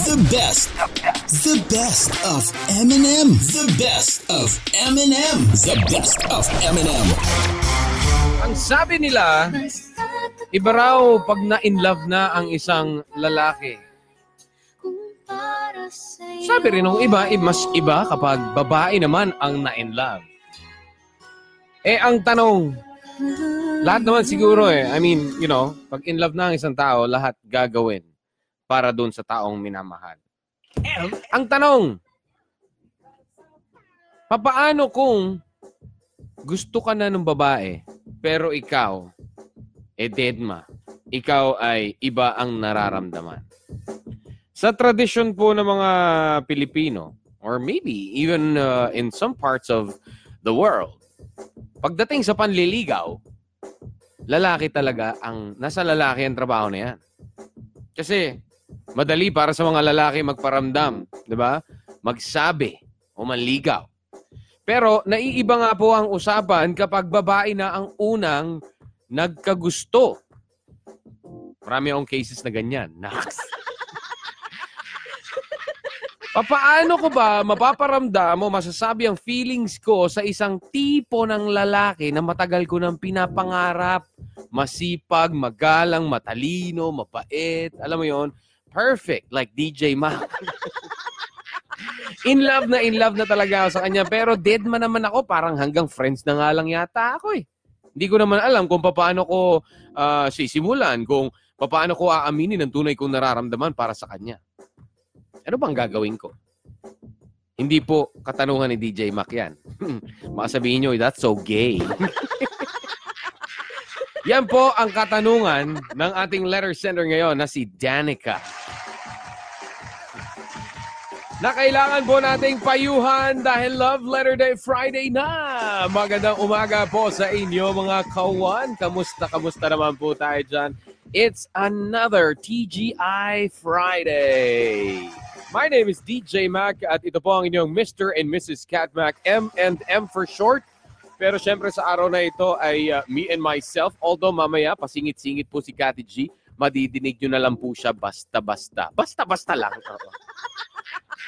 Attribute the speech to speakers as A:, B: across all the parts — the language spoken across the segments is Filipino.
A: The best. The best of Eminem. The best of Eminem. The best of Eminem.
B: Ang sabi nila, iba raw pag na-in love na ang isang lalaki. Sabi rin ng iba, eh, mas iba kapag babae naman ang na-in love. Eh, ang tanong, lahat naman siguro eh. I mean, you know, pag in love na ang isang tao, lahat gagawin para doon sa taong minamahal. Ang tanong, papaano kung gusto ka na ng babae, pero ikaw, eh deadma. Ikaw ay iba ang nararamdaman. Sa tradisyon po ng mga Pilipino, or maybe even uh, in some parts of the world, pagdating sa panliligaw, lalaki talaga ang, nasa lalaki ang trabaho na yan. Kasi, madali para sa mga lalaki magparamdam, di ba? Magsabi o manligaw. Pero naiiba nga po ang usapan kapag babae na ang unang nagkagusto. Marami akong cases na ganyan. Naks. Papaano ko ba mapaparamdam o masasabi ang feelings ko sa isang tipo ng lalaki na matagal ko nang pinapangarap? Masipag, magalang, matalino, mapait. Alam mo yon Perfect. Like DJ Mac. in love na in love na talaga ako sa kanya. Pero dead man naman ako. Parang hanggang friends na nga lang yata ako eh. Hindi ko naman alam kung paano ko ah, sisimulan, kung paano ko aaminin ang tunay kong nararamdaman para sa kanya. Ano bang gagawin ko? Hindi po katanungan ni DJ Mac yan. Makasabihin nyo, that's so gay. yan po ang katanungan ng ating letter sender ngayon na si Danica. Na kailangan po nating payuhan dahil Love Letter Day Friday na. Magandang umaga po sa inyo mga kawan. Kamusta, kamusta naman po tayo dyan? It's another TGI Friday. My name is DJ Mac at ito po ang inyong Mr. and Mrs. Cat Mac, M and M for short. Pero syempre sa araw na ito ay uh, me and myself. Although mamaya pasingit-singit po si Cathy G, madidinig nyo na lang po siya basta-basta. Basta-basta lang.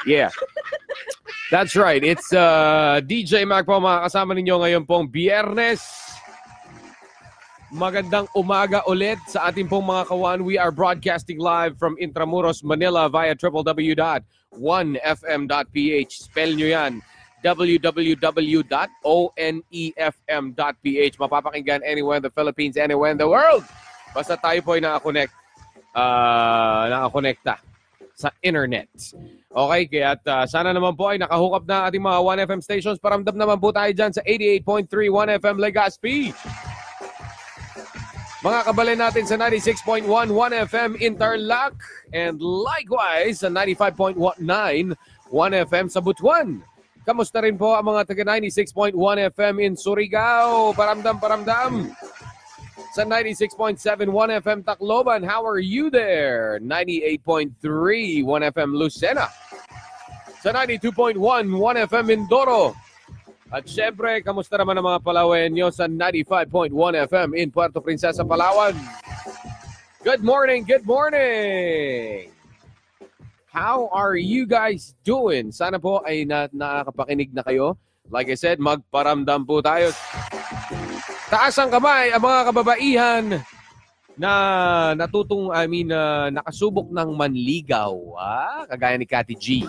B: Yeah. That's right. It's uh, DJ Mac po mga kasama ninyo ngayon pong biyernes. Magandang umaga ulit sa ating pong mga kawan. We are broadcasting live from Intramuros, Manila via www.1fm.ph. Spell nyo yan. www.onefm.ph. Mapapakinggan anywhere in the Philippines, anywhere in the world. Basta tayo po ay nakakonect. Uh, nakakonekta sa internet. Okay, kaya at, uh, sana naman po ay nakahook up na ating mga 1FM stations. Paramdam naman po tayo dyan sa 88.3 1FM Legazpi. Mga kabalin natin sa 96.1 1FM Interlac and likewise sa 95.19 1FM sa Butuan. Kamusta rin po ang mga taga 96.1 FM in Surigao? Paramdam, paramdam. Sa 96.7 1FM Tacloban, how are you there? 98.3 1FM Lucena. Sa 92.1 1FM Mindoro. At syempre, kamusta naman ang mga Palawenyo sa 95.1 FM in Puerto Princesa, Palawan? Good morning, good morning! How are you guys doing? Sana po ay na nakakapakinig na kayo. Like I said, magparamdam po tayo. Taas ang kamay ang mga kababaihan na natutong, I mean, uh, nakasubok ng manligaw. Ah, kagaya ni Kati G.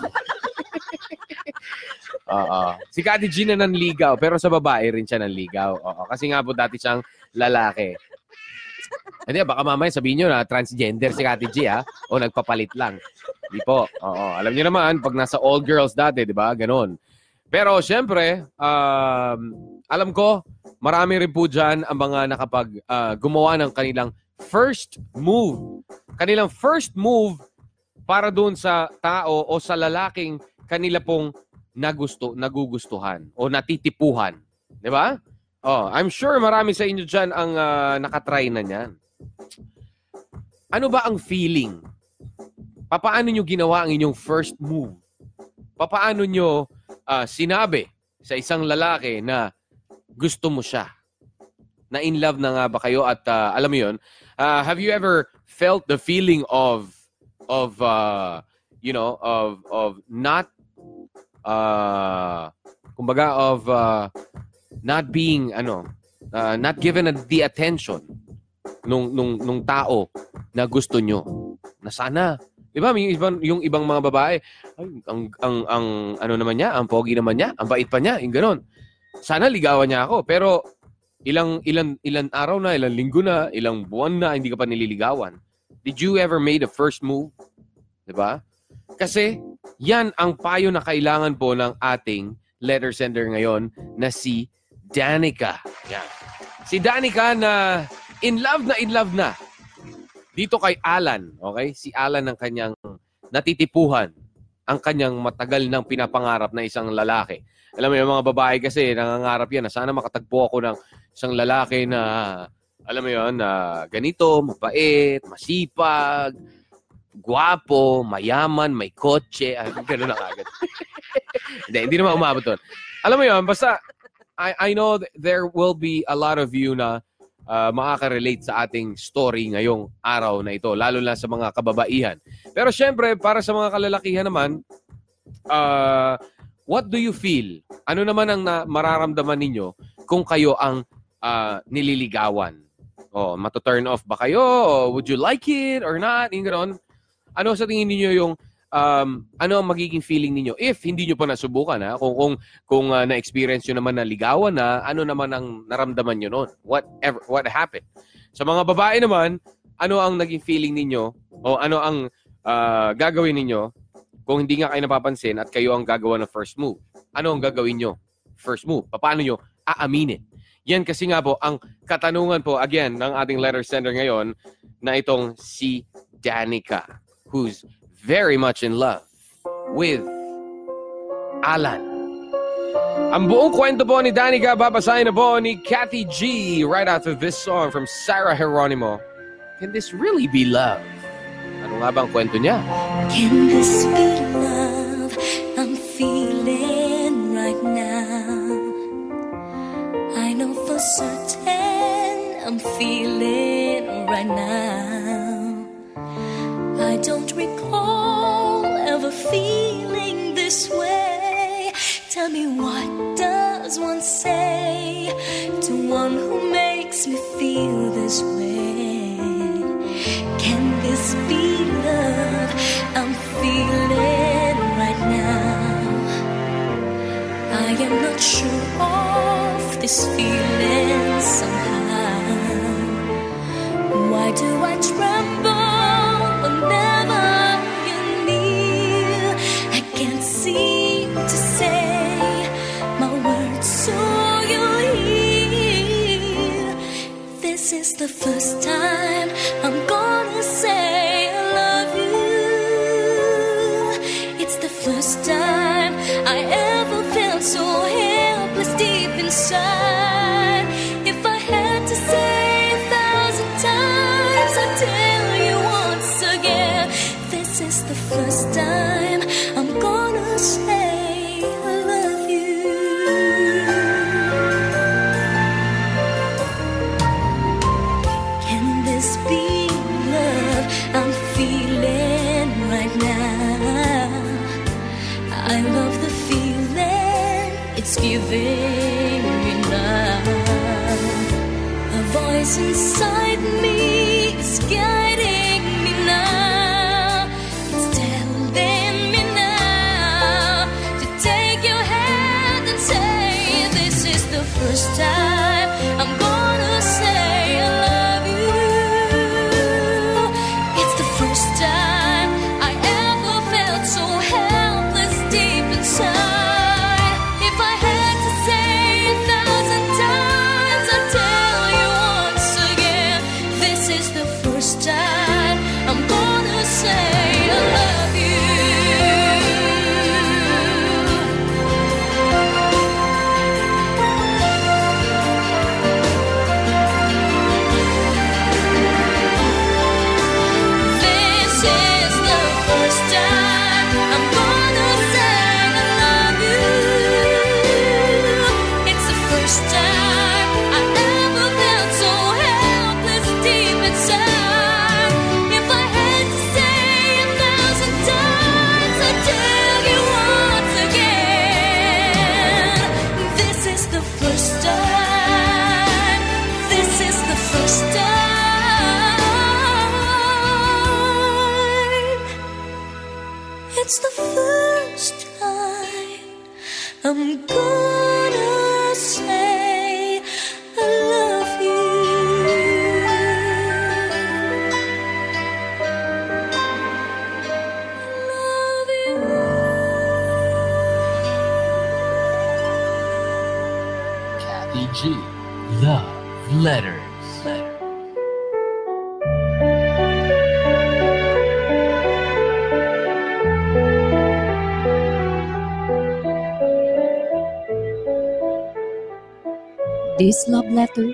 B: Oo. Si Kati G na nanligaw, pero sa babae rin siya nanligaw. Oo. Kasi nga po dati siyang lalaki. Hindi, baka mamaya sabihin nyo na transgender si Kati G, ha? O nagpapalit lang. Hindi po. Oo. Alam niyo naman, pag nasa all girls dati, di ba? Ganon. Pero syempre, um, alam ko, marami rin po dyan ang mga nakapag uh, gumawa ng kanilang first move. Kanilang first move para doon sa tao o sa lalaking kanila pong nagusto, nagugustuhan o natitipuhan. Di ba? Oh, I'm sure marami sa inyo dyan ang ah, nakatry na niyan. Ano ba ang feeling? Papaano nyo ginawa ang inyong first move? Papaano nyo ah, sinabi sa isang lalaki na gusto mo siya? Na in love na nga ba kayo at ah, alam mo yun, ah, have you ever felt the feeling of of uh, you know of of not uh kumbaga of uh, not being ano uh, not given the attention nung nung nung tao na gusto nyo. Na sana di yung ibang yung ibang mga babae ay, ang ang ang ano naman niya ang pogi naman niya ang bait pa niya yung ganon. Sana ligawan niya ako pero ilang ilan ilan araw na ilang linggo na ilang buwan na hindi ka pa nililigawan. Did you ever made a first move? Di ba? Kasi yan ang payo na kailangan po ng ating letter sender ngayon na si Danica. Yan. Si Danica na in love na in love na. Dito kay Alan, okay? Si Alan ang kanyang natitipuhan, ang kanyang matagal nang pinapangarap na isang lalaki. Alam mo yung mga babae kasi nangangarap yan na sana makatagpo ako ng isang lalaki na alam mo yun, na ganito, mabait, masipag, guwapo, mayaman, may kotse, ay, gano'n na kagad. hindi, hindi naman umabot doon. Alam mo yun, basta, I, I know th- there will be a lot of you na uh, makaka-relate sa ating story ngayong araw na ito, lalo na sa mga kababaihan. Pero syempre, para sa mga kalalakihan naman, uh, what do you feel? Ano naman ang na, mararamdaman ninyo kung kayo ang uh, nililigawan? Oh, mato-turn off ba kayo? O would you like it or not? Yung ganon. Ano sa tingin niyo yung um, ano ang magiging feeling ninyo if hindi niyo pa nasubukan ha? Kung kung kung uh, na-experience niyo naman na ligawan na, ano naman ang naramdaman niyo noon? What ever, what happened? Sa mga babae naman, ano ang naging feeling ninyo o ano ang uh, gagawin ninyo kung hindi nga kayo napapansin at kayo ang gagawa ng first move? Ano ang gagawin nyo? First move. Paano nyo aaminin? Yan kasi nga po, ang katanungan po, again, ng ating letter sender ngayon, na itong si Danica, who's very much in love with Alan. Ang buong kwento po ni Danica, babasahin na po ni Kathy G right after this song from Sarah Geronimo. Can this really be love? Ano nga ba ang kwento niya?
C: Can this be love I'm feeling right now? I know for certain I'm feeling right now. I don't recall ever feeling this way. Tell me what does one say to one who makes me feel this way? Can this be love I'm feeling right now? I am not sure of this feeling somehow. Why do I tremble the first time I'm gonna say I love you. It's the first time I ever felt so helpless deep inside. If I had to say a thousand times, I'd tell the first time it's the first time I'm going. This love
D: letter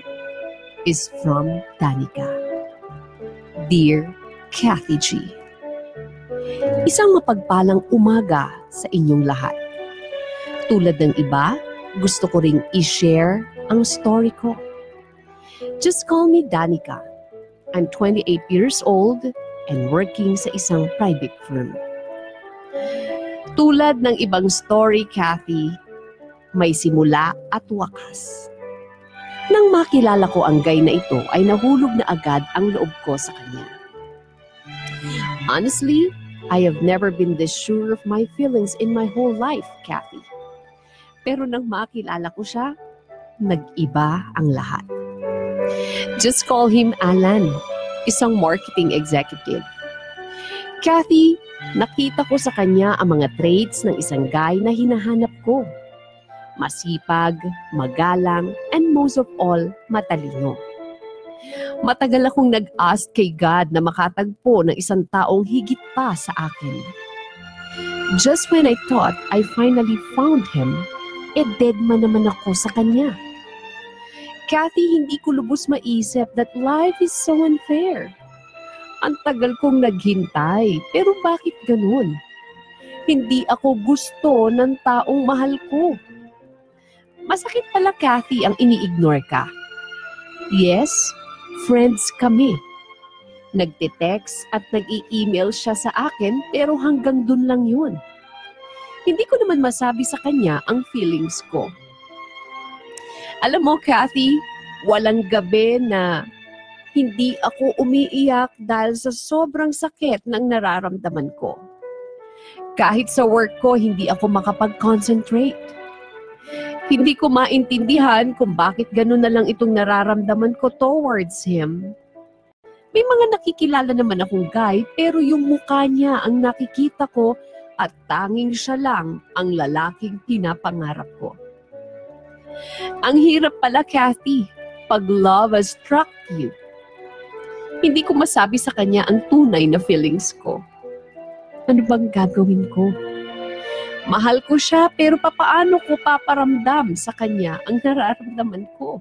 D: is from Danica. Dear Kathy G. Isang mapagpalang umaga sa inyong lahat. Tulad ng iba, gusto ko ring i-share ang story ko. Just call me Danica. I'm 28 years old and working sa isang private firm. Tulad ng ibang story, Kathy, may simula at wakas. Nang makilala ko ang guy na ito ay nahulog na agad ang loob ko sa kanya. Honestly, I have never been this sure of my feelings in my whole life, Kathy. Pero nang makilala ko siya, nag-iba ang lahat. Just call him Alan, isang marketing executive. Kathy, nakita ko sa kanya ang mga traits ng isang guy na hinahanap ko masipag, magalang, and most of all, matalino. Matagal akong nag-ask kay God na makatagpo ng isang taong higit pa sa akin. Just when I thought I finally found him, eh dead man naman ako sa kanya. Kathy, hindi ko lubos maisip that life is so unfair. Ang tagal kong naghintay, pero bakit ganun? Hindi ako gusto ng taong mahal ko. Masakit pala, Kathy, ang ini-ignore ka. Yes, friends kami. Nagte-text at nag-i-email siya sa akin pero hanggang dun lang yun. Hindi ko naman masabi sa kanya ang feelings ko. Alam mo, Kathy, walang gabi na hindi ako umiiyak dahil sa sobrang sakit ng nararamdaman ko. Kahit sa work ko, hindi ako makapag-concentrate. Hindi ko maintindihan kung bakit ganun na lang itong nararamdaman ko towards him. May mga nakikilala naman akong guy pero yung mukha niya ang nakikita ko at tanging siya lang ang lalaking pinapangarap ko. Ang hirap pala, Kathy, pag love has struck you. Hindi ko masabi sa kanya ang tunay na feelings ko. Ano bang gagawin ko? Mahal ko siya pero papaano ko paparamdam sa kanya ang nararamdaman ko?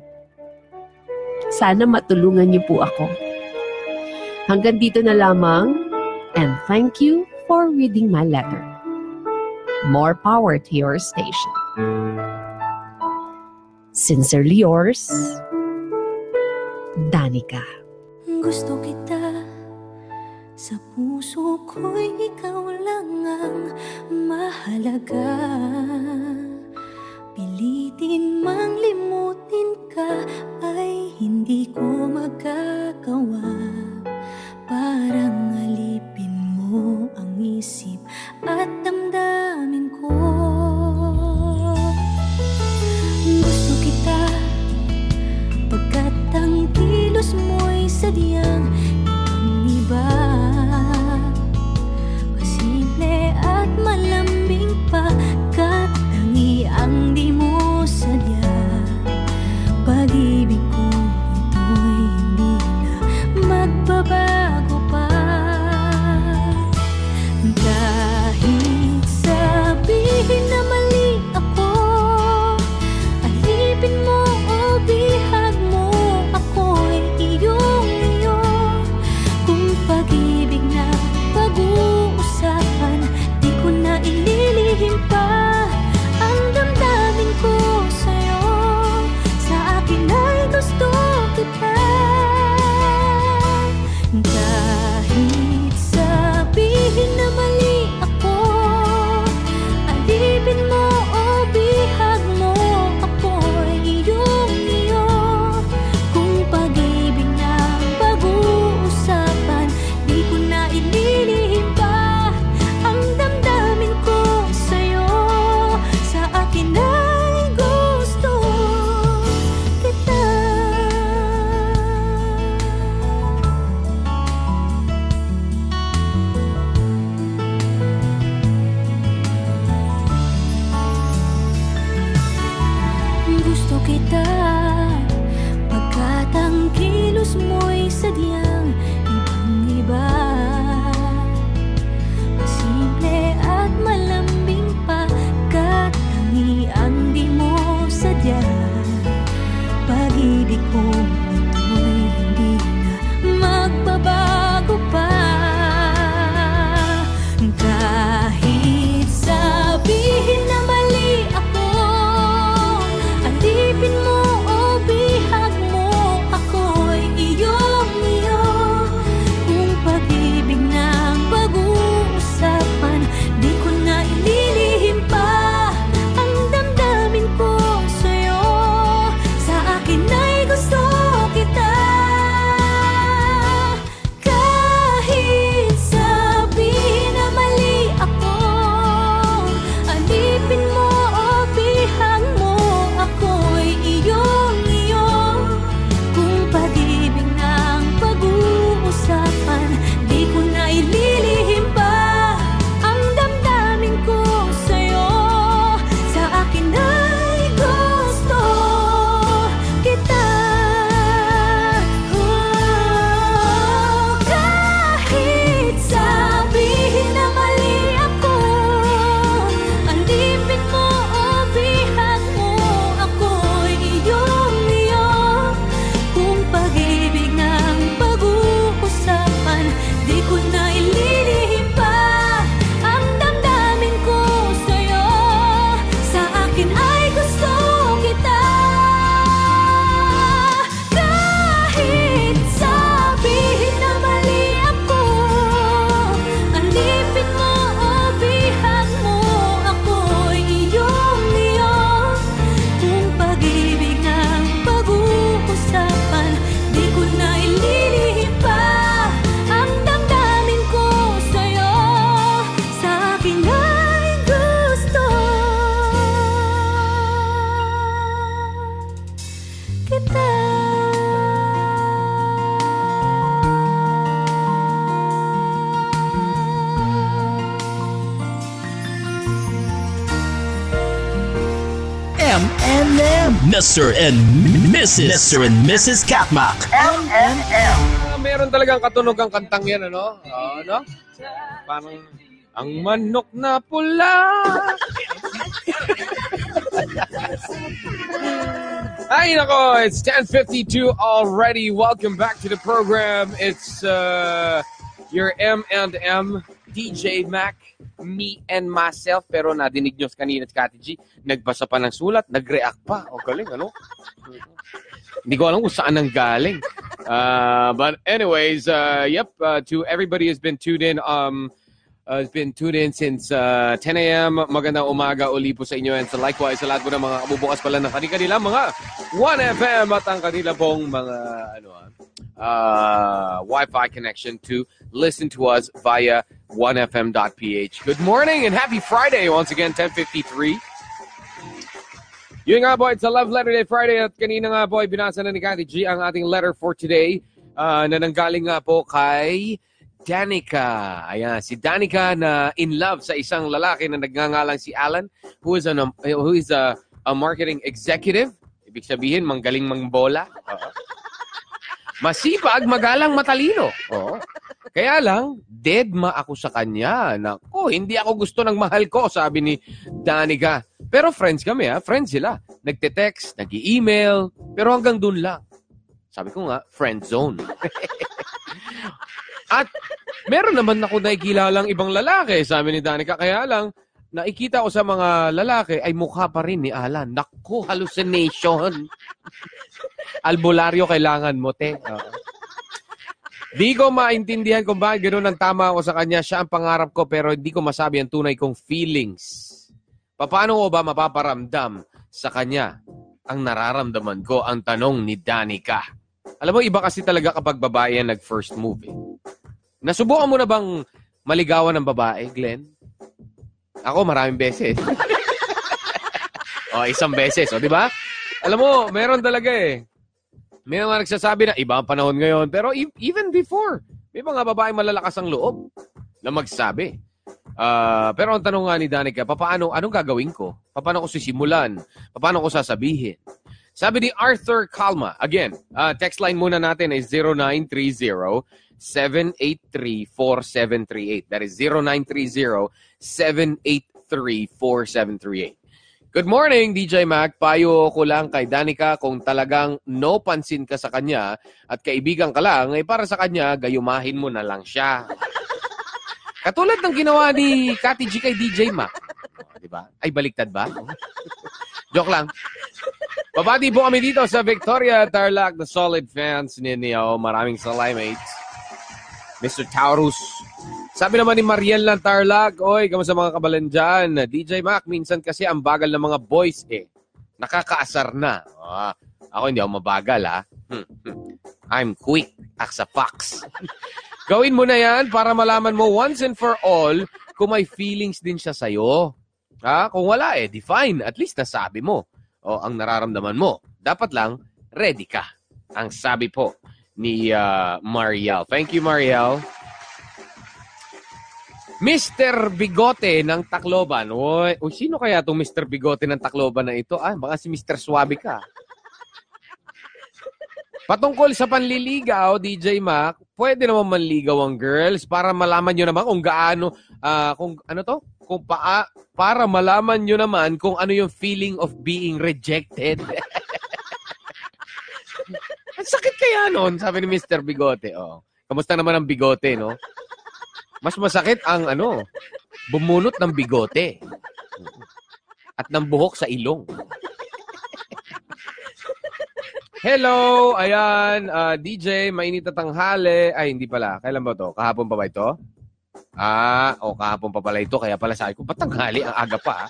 D: Sana matulungan niyo po ako. Hanggang dito na lamang and thank you for reading my letter. More power to your station. Sincerely yours, Danica.
C: Gusto kita Sa puso ko'y ikaw lang ang mahalaga. Pilitin mang limutin ka Ay hindi ko magagawa
A: письмо Mr. and Mrs. Mr. and Mrs. Katmak.
E: M&M.
B: Ah, meron talagang katunog ang kantang yan, ano? Ah, ano? Parang, ang manok na pula. Ay, nako, it's 10.52 already. Welcome back to the program. It's uh, your M&M DJ Mac, me and myself. Pero nadinig nyo kanina si Kati G, nagbasa pa ng sulat, nag-react pa. O galing, ano? Hindi ko alam kung saan ang galing. Uh, but anyways, uh, yep, uh, to everybody who's been tuned in, um, uh, has been tuned in since uh, 10 a.m. Magandang umaga uli po sa inyo and so likewise sa lahat po ng mga kabubukas pala ng kanila mga 1FM at ang kanila pong mga ano ah, uh, Wi-Fi connection to listen to us via 1fm.ph. Good morning and happy Friday once again, 1053. Yun nga boy, it's a Love Letter Day Friday at kanina nga boy, binasa na ni Kati G ang ating letter for today uh, na nanggaling nga po kay Danica. Ayan, si Danica na in love sa isang lalaki na nagngangalang si Alan who is, an, um, who is a, a marketing executive. Ibig sabihin, manggaling mangbola. Oo. Masipag, magalang, matalino. Oo. Kaya lang, dead ma ako sa kanya. Nako, hindi ako gusto ng mahal ko, sabi ni Danica. Pero friends kami ha, friends sila. Nagte-text, nag-email, pero hanggang dun lang. Sabi ko nga, friend zone. At meron naman ako nakikilalang ibang lalaki, sabi ni Danica. Kaya lang, nakikita ko sa mga lalaki ay mukha pa rin ni Alan. Naku, hallucination. Albularyo kailangan mo, te. Oo. Di ko maintindihan kung bakit ganoon ang tama ako sa kanya. Siya ang pangarap ko pero hindi ko masabi ang tunay kong feelings. Paano ko ba mapaparamdam sa kanya ang nararamdaman ko ang tanong ni Danica? Alam mo, iba kasi talaga kapag babae ang nag-first move. Eh. Nasubukan mo na bang maligawan ng babae, Glenn? Ako, maraming beses. o, oh, isang beses. O, di ba? Alam mo, meron talaga eh. May mga nagsasabi na iba ang panahon ngayon. Pero e-, even before, may mga babae malalakas ang loob na magsabi. Uh, pero ang tanong nga ni Danica, paano, anong gagawin ko? Paano ko sisimulan? Paano ko sasabihin? Sabi ni Arthur Kalma, again, uh, text line muna natin is 0930 783-4738. That is 0930-783-4738. Good morning, DJ Mac. Payo ko lang kay Danica kung talagang no pansin ka sa kanya at kaibigan ka lang, ay para sa kanya, gayumahin mo na lang siya. Katulad ng ginawa ni Kati G kay DJ Mac. Oh, di ba? Ay, baliktad ba? Joke lang. Babati po kami dito sa Victoria Tarlac, the solid fans ninyo. Maraming salamat. Mr. Taurus. Sabi naman ni Mariel ng Tarlac, Oy, kamusta mga kabalan dyan? DJ Mac, minsan kasi ang bagal ng mga boys eh. Nakakaasar na. Ah, ako hindi ako mabagal ha. Hmm, hmm. I'm quick as a fox. Gawin mo na yan para malaman mo once and for all kung may feelings din siya sa'yo. Ha? Kung wala eh, di fine. At least nasabi mo. O ang nararamdaman mo. Dapat lang, ready ka. Ang sabi po ni uh, Mariel. Thank you, Mariel. Mr. Bigote ng Tacloban. Oy, o sino kaya itong Mr. Bigote ng Tacloban na ito? Ah, baka si Mr. Suabe ka. Patungkol sa panliligaw, DJ Mac, pwede naman manligaw ang girls para malaman nyo naman kung gaano, ah, kung ano to? Kung paa, para malaman nyo naman kung ano yung feeling of being rejected. ang sakit kaya nun, sabi ni Mr. Bigote. Oh. Kamusta naman ang bigote, no? Mas masakit ang ano, bumunot ng bigote. At ng buhok sa ilong. Hello, ayan, ah, DJ, mainit na tanghali. Ay, hindi pala. Kailan ba to? Kahapon pa ba ito? Ah, o kahapon pa pala ito. Kaya pala sabi ko, ba't? Ang aga pa. ah?"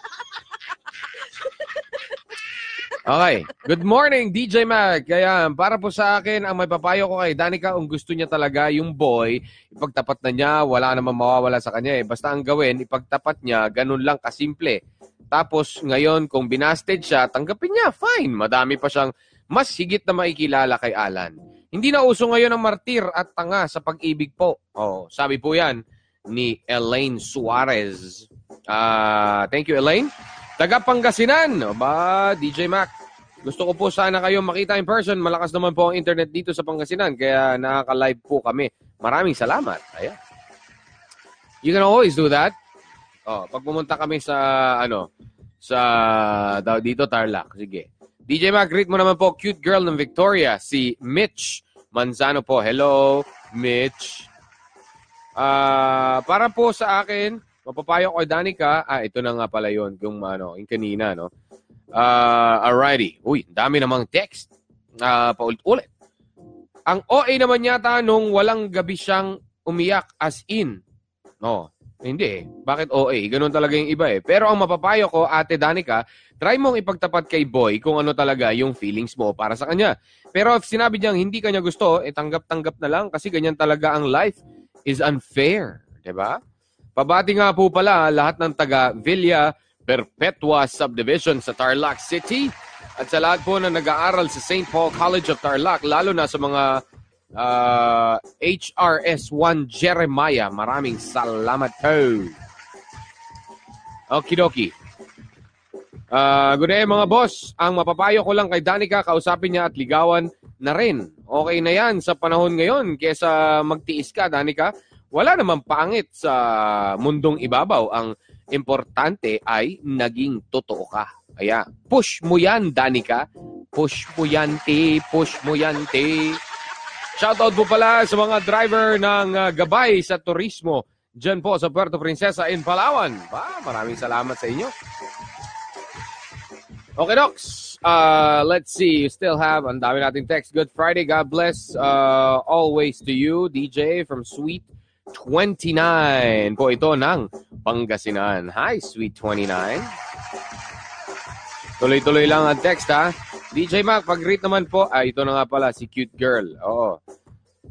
B: Okay. Good morning, DJ Mag. Kaya, para po sa akin, ang may papayo ko kay Danica, kung gusto niya talaga yung boy, ipagtapat na niya, wala namang mawawala sa kanya eh. Basta ang gawin, ipagtapat niya, ganun lang kasimple. Tapos, ngayon, kung binasted siya, tanggapin niya, fine. Madami pa siyang mas higit na makikilala kay Alan. Hindi na uso ngayon ang martir at tanga sa pag-ibig po. Oh, sabi po yan ni Elaine Suarez. Ah, thank you, Elaine. Taga Pangasinan. O ba, DJ Mac. Gusto ko po sana kayo makita in person. Malakas naman po ang internet dito sa Pangasinan. Kaya nakaka-live po kami. Maraming salamat. Ayan. You can always do that. Oh, pag pumunta kami sa ano sa dito Tarlac. Sige. DJ Mac, greet mo naman po cute girl ng Victoria, si Mitch Manzano po. Hello, Mitch. Ah, para po sa akin, mapapayo ko kay Danica. Ah, ito na nga pala 'yon, yung ano, yung kanina, no. Ah, alrighty. Uy, dami namang text. Ah, paulit-ulit. Ang OA naman yata nung walang gabi siyang umiyak as in. No, hindi eh. Bakit OA? Ganun talaga yung iba eh. Pero ang mapapayo ko, Ate Danica, try mong ipagtapat kay Boy kung ano talaga yung feelings mo para sa kanya. Pero if sinabi niyang hindi kanya gusto, eh tanggap-tanggap na lang kasi ganyan talaga ang life is unfair. ba? Pabati nga po pala lahat ng taga Villa Perpetua Subdivision sa Tarlac City at sa lahat po na nag-aaral sa St. Paul College of Tarlac, lalo na sa mga uh, HRS1 Jeremiah. Maraming salamat po. Okidoki. Uh, good day mga boss. Ang mapapayo ko lang kay Danica, kausapin niya at ligawan na rin. Okay na yan sa panahon ngayon kesa magtiis ka, Danica. Wala namang pangit sa mundong ibabaw. Ang importante ay naging totoo ka. Kaya push mo yan, Danica. Push mo yan, te. Push mo yan, te. Shoutout po pala sa mga driver ng uh, gabay sa turismo dyan po sa Puerto Princesa in Palawan. Ba, maraming salamat sa inyo. Okay, Docs. Uh, let's see. You still have, ang dami nating text. Good Friday. God bless uh, always to you, DJ from Sweet 29. Po ito ng Pangasinan. Hi, Sweet 29. Tuloy-tuloy lang ang text, ha? DJ Mac, pag-greet naman po. Ah, ito na nga pala, si Cute Girl. Oo.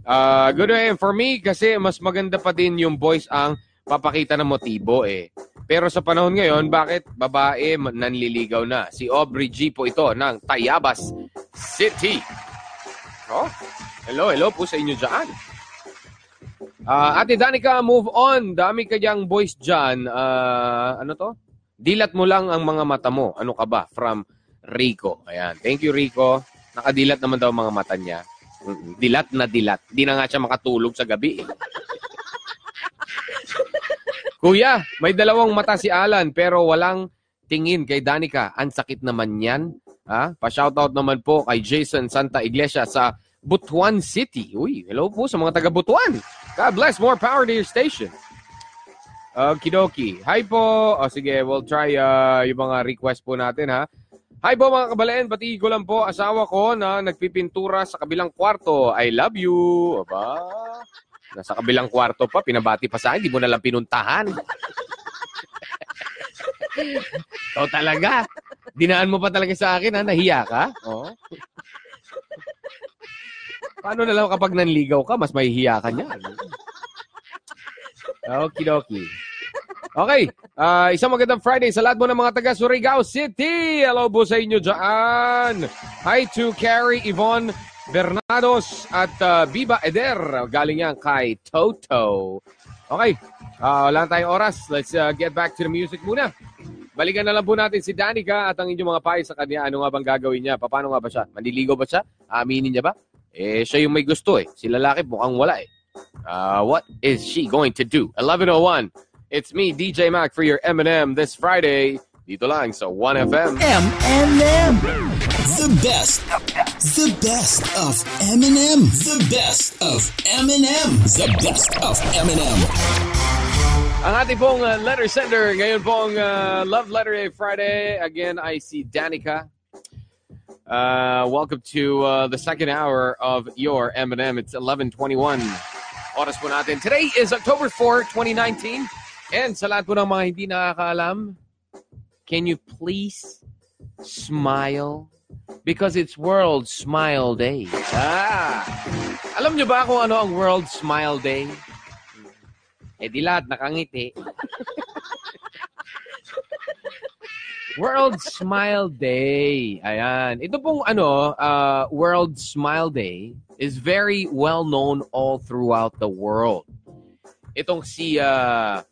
B: Uh, good day. For me, kasi mas maganda pa din yung voice ang papakita ng motibo eh. Pero sa panahon ngayon, bakit babae nanliligaw na? Si Aubrey G po ito ng Tayabas City. Oh, hello, hello po sa inyo dyan. Uh, Ate Danica, move on. Dami kayang boys dyan. Uh, ano to? Dilat mo lang ang mga mata mo. Ano ka ba? From Rico. Ayan. Thank you, Rico. Nakadilat naman daw mga mata niya. Dilat na dilat. Di na nga siya makatulog sa gabi. Kuya, may dalawang mata si Alan pero walang tingin kay Danica. Ang sakit naman yan. Ha? Pa-shoutout naman po kay Jason Santa Iglesia sa Butuan City. Uy, hello po sa mga taga Butuan. God bless. More power to your station. Okidoki. Hi po. O sige, we'll try uh, yung mga request po natin ha. Hi po mga kabalain, pati ko lang po asawa ko na nagpipintura sa kabilang kwarto. I love you. Aba. Nasa kabilang kwarto pa, pinabati pa sa akin, hindi mo nalang pinuntahan. o talaga. Dinaan mo pa talaga sa akin, ha? Nahiya ka? Oo. Paano na lang kapag nanligaw ka, mas mahihiya ka niyan. Okidoki. Okay, uh, isang magandang Friday sa lahat mo ng mga taga Surigao City. Hello po sa inyo dyan. Hi to Carrie Yvonne Bernados at uh, Biba Eder. Galing yan kay Toto. Okay, uh, wala tayong oras. Let's uh, get back to the music muna. Balikan na lang po natin si Danica at ang inyong mga payo sa kanya. Ano nga bang gagawin niya? Paano nga ba siya? Manliligaw ba siya? Aminin niya ba? Eh, siya yung may gusto eh. Si lalaki mukhang wala eh. Uh, what is she going to do? 1101. It's me, DJ Mac, for your M&M this Friday. Dito lang sa 1FM.
A: M&M. The best. The best of M&M. The best of M&M. The best of M&M.
B: Ang ating pong uh, letter sender, ngayon pong uh, Love Letter Day Friday. Again, I see Danica. Uh, welcome to uh, the second hour of your M&M. It's 1121. Oras po natin. Today is October 4, 2019. And sa lahat po ng mga hindi can you please smile? Because it's World Smile Day. Ah! Alam nyo ba kung ano ang World Smile Day? Eh di lahat nakangiti. World Smile Day. Ayan. Ito pong ano, uh, World Smile Day is very well known all throughout the world. Itong si uh,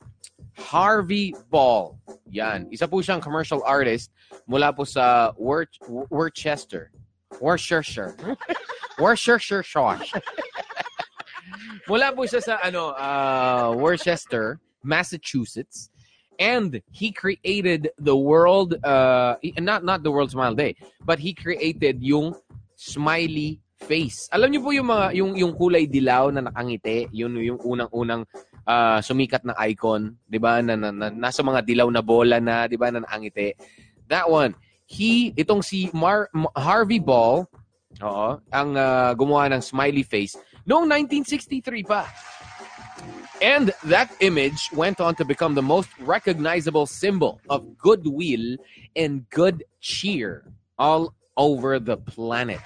B: Harvey Ball. Yan. Isa po siyang commercial artist mula po sa Wor- Worcester. Worcestershire. Worcestershire. mula po siya sa ano, uh, Worcester, Massachusetts. And he created the world, uh, not not the World Smile Day, but he created yung smiley face. Alam niyo po yung mga yung yung kulay dilaw na nakangiti, yun yung unang-unang ah, sumikat na icon, 'di ba? Na, na, na- nasa mga dilaw na bola na, 'di ba, na nakangiti. That one. He itong si Mar, Harvey Ball, oo, ang ah, gumawa ng smiley face noong 1963 pa. And that image went on to become the most recognizable symbol of goodwill and good cheer all over the planet.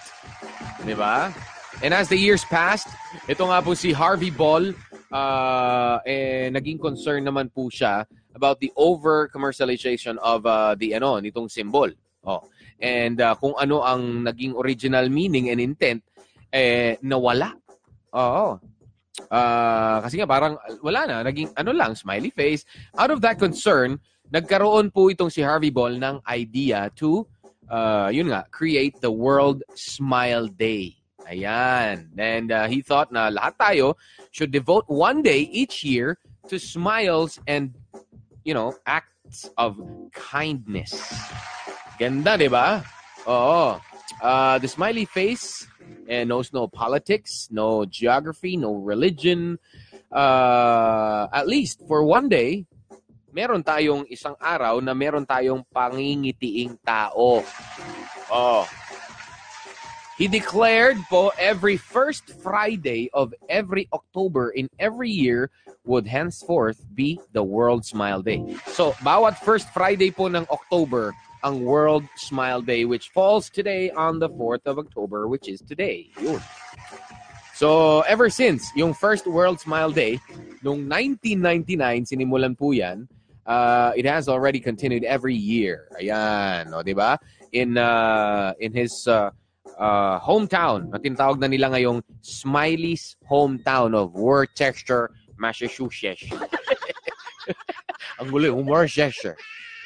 B: Di ba? And as the years passed, ito nga po si Harvey Ball, uh, eh, naging concern naman po siya about the over-commercialization of uh, the ano, nitong symbol. Oh. And uh, kung ano ang naging original meaning and intent, eh, nawala. Oo. Ah, kasi nga parang wala na, naging ano lang, smiley face. Out of that concern, nagkaroon po itong si Harvey Ball ng idea to uh, yun nga, create the World Smile Day. Ayan. And uh, he thought na lahat tayo should devote one day each year to smiles and, you know, acts of kindness. Ganda, di ba? Oo. Uh, the smiley face and knows no politics, no geography, no religion. Uh, at least for one day, meron tayong isang araw na meron tayong pangingitiing tao. Oh. He declared po every first Friday of every October in every year would henceforth be the World Smile Day. So, bawat first Friday po ng October ang World Smile Day which falls today on the 4th of October which is today. Yun. So, ever since yung first World Smile Day, noong 1999, sinimulan po yan, uh, it has already continued every year. Ayan, o, di ba? In, uh, in his uh, uh, hometown, na tinatawag na nila ngayong Smiley's hometown of Worcester, Massachusetts. Ang gulo Worcester.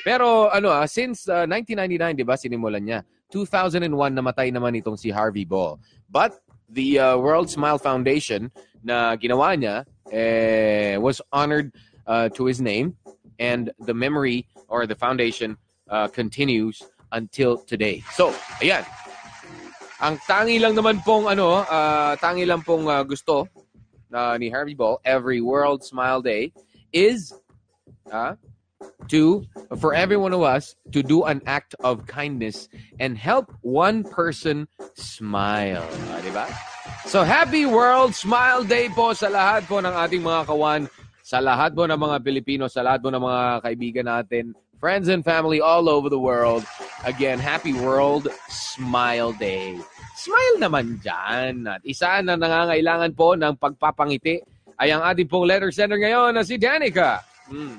B: Pero ano ah, since uh, 1999, 'di ba, sinimulan niya. 2001 namatay naman itong si Harvey Ball. But the uh, World Smile Foundation na ginawa niya eh, was honored uh, to his name and the memory or the foundation uh, continues until today. So, ayan. Ang tangi lang naman pong ano, uh, tangi lang pong uh, gusto uh, ni Harvey Ball every World Smile Day is uh, to for every one of us to do an act of kindness and help one person smile. Ah, di ba? So happy World Smile Day po sa lahat po ng ating mga kawan, sa lahat po ng mga Pilipino, sa lahat po ng mga kaibigan natin, friends and family all over the world. Again, happy World Smile Day. Smile naman dyan. At isa na nangangailangan po ng pagpapangiti ay ang ating pong letter sender ngayon na si Danica. Hmm.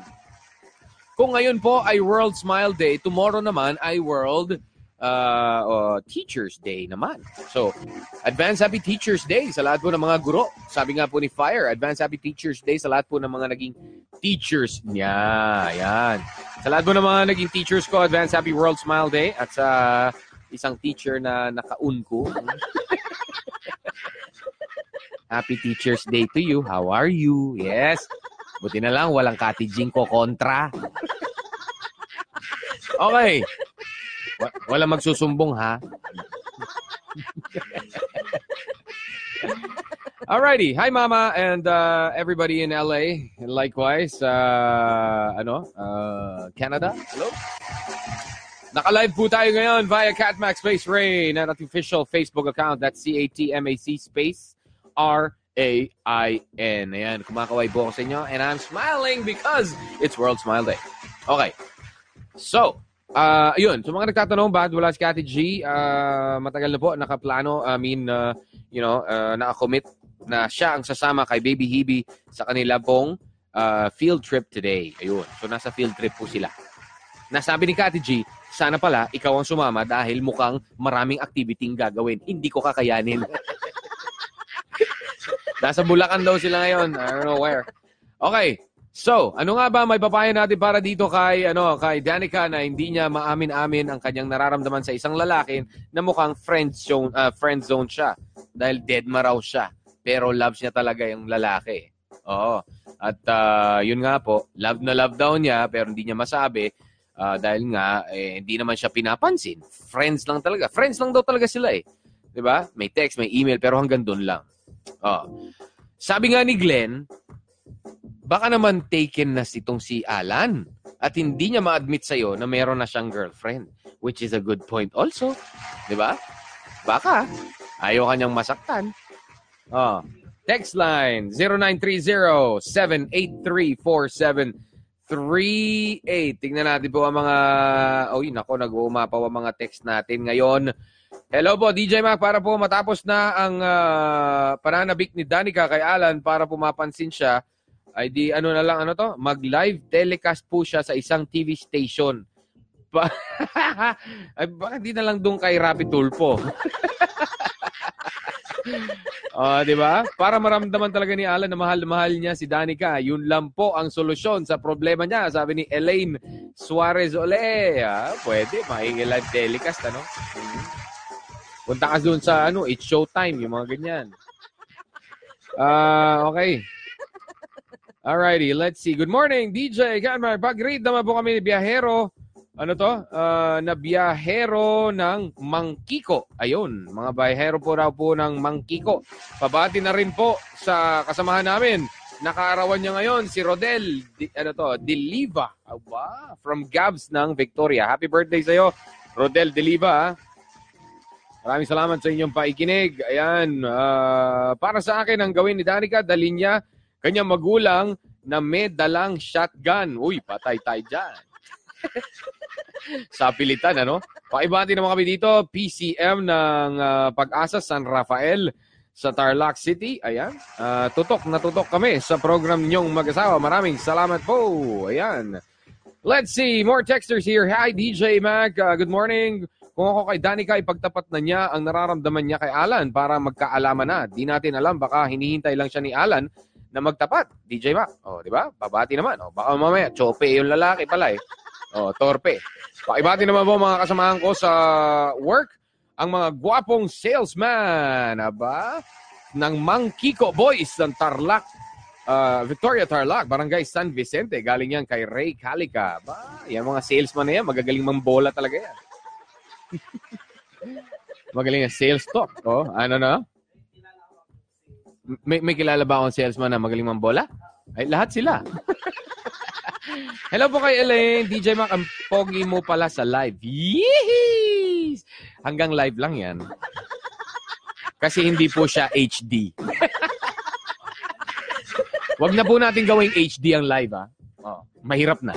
B: Kung ngayon po ay World Smile Day, tomorrow naman ay World uh, uh, Teachers Day naman. So, Advance Happy Teachers Day sa lahat po ng mga guro. Sabi nga po ni Fire, Advance Happy Teachers Day sa lahat po ng mga naging teachers niya. Ayan. Sa lahat po ng mga naging teachers ko, Advance Happy World Smile Day. At sa isang teacher na nakaun ko. Happy Teachers Day to you. How are you? Yes. Buti na lang, walang katijing ko kontra. Okay. Wa- Walang magsusumbong, ha? Alrighty. Hi, Mama, and uh, everybody in LA. And likewise, uh, ano, uh, Canada. Hello? Naka-live po tayo ngayon via Catmax Space Rain at official Facebook account. That's C-A-T-M-A-C space R-A-I-N. Ayan, kumakaway po ako sa inyo. And I'm smiling because it's World Smile Day. Okay. So, uh, ayun. So, mga nagtatanong, bakit wala si Kati G? Uh, matagal na po, nakaplano. I mean, uh, you know, uh, nakakommit na siya ang sasama kay Baby Hebe sa kanila pong uh, field trip today. Ayun. So, nasa field trip po sila. Nasabi ni Kati G, sana pala ikaw ang sumama dahil mukhang maraming activity gagawin. Hindi ko kakayanin. Nasa Bulacan daw sila ngayon. I don't know where. Okay. So, ano nga ba may papayo natin para dito kay ano kay Danica na hindi niya maamin-amin ang kanyang nararamdaman sa isang lalaki na mukhang friend zone ah, friend zone siya dahil dead ma raw siya pero loves niya talaga yung lalaki. Oo. At ah, yun nga po, love na love daw niya pero hindi niya masabi ah, dahil nga eh, hindi naman siya pinapansin. Friends lang talaga. Friends lang daw talaga sila eh. 'Di ba? May text, may email pero hanggang doon lang. Oh. Sabi nga ni Glenn, baka naman taken na sitong si Alan at hindi niya ma-admit sa'yo na meron na siyang girlfriend. Which is a good point also. Di ba? Baka. Ayaw kanyang masaktan. Oh. Text line 0930-783-4738. Tingnan natin po ang mga... Oh, yun ako, nag-uumapaw ang mga text natin ngayon. Hello po, DJ Mac. Para po matapos na ang ah, pananabik ni Danica kay Alan para pumapansin siya, ay di ano na lang, ano to? Mag-live telecast po siya sa isang TV station. Pa- ay, baka di na lang doon kay Rapi Tulpo. Ah, di ba? Para maramdaman talaga ni Alan na mahal na mahal niya si Danica. Yun lang po ang solusyon sa problema niya. Sabi ni Elaine Suarez Ole. Ah, pwede, making-live telecast, ano? Mhm. Punta ka doon sa ano, it's showtime, yung mga ganyan. Ah, okay. Alrighty, let's see. Good morning, DJ. Ganmar, pag-read naman po kami ni Biyahero. Ano to? Ah, na biyahero ng Mangkiko. Ayun, mga biyahero po raw po ng Mangkiko. Pabati na rin po sa kasamahan namin. Nakaarawan niya ngayon si Rodel, di, ano to, Deliva. Aba, from Gabs ng Victoria. Happy birthday sa'yo, Rodel Deliva. Maraming salamat sa inyong paikinig. Ayan, ah, para sa akin ang gawin ni Danica, dalhin niya kanyang magulang na may dalang shotgun. Uy, patay tayo dyan. sa pilitan, ano? Pakibati naman kami dito, PCM ng ah, Pag-asa San Rafael sa Tarlac City. Ayan, ah, tutok na tutok kami sa program ninyong mag-asawa. Maraming salamat po. Ayan. Let's see, more texters here. Hi, DJ Mac. Ah, good morning. Kung ako kay Danica, ipagtapat na niya ang nararamdaman niya kay Alan para magkaalaman na. Di natin alam, baka hinihintay lang siya ni Alan na magtapat. DJ Mac. O, di ba? Babati naman. O, baka mamaya, chope yung lalaki pala eh. O, torpe. Pakibati naman po mga kasamahan ko sa work, ang mga gwapong salesman, aba, ng Mangkiko Boys ng Tarlac, ah, Victoria Tarlac, Barangay San Vicente. Galing yan kay Ray Calica. Ba, yan mga salesman na yan, magagaling mambola talaga yan. Magaling na sales talk. Oh, ano na? May, may kilala ba akong salesman na magaling mambola? Ay, lahat sila. Hello po kay Elaine. DJ Mac, ang pogi mo pala sa live. Yeehees! Hanggang live lang yan. Kasi hindi po siya HD. Wag na po natin gawing HD ang live, ha? Oh, mahirap na.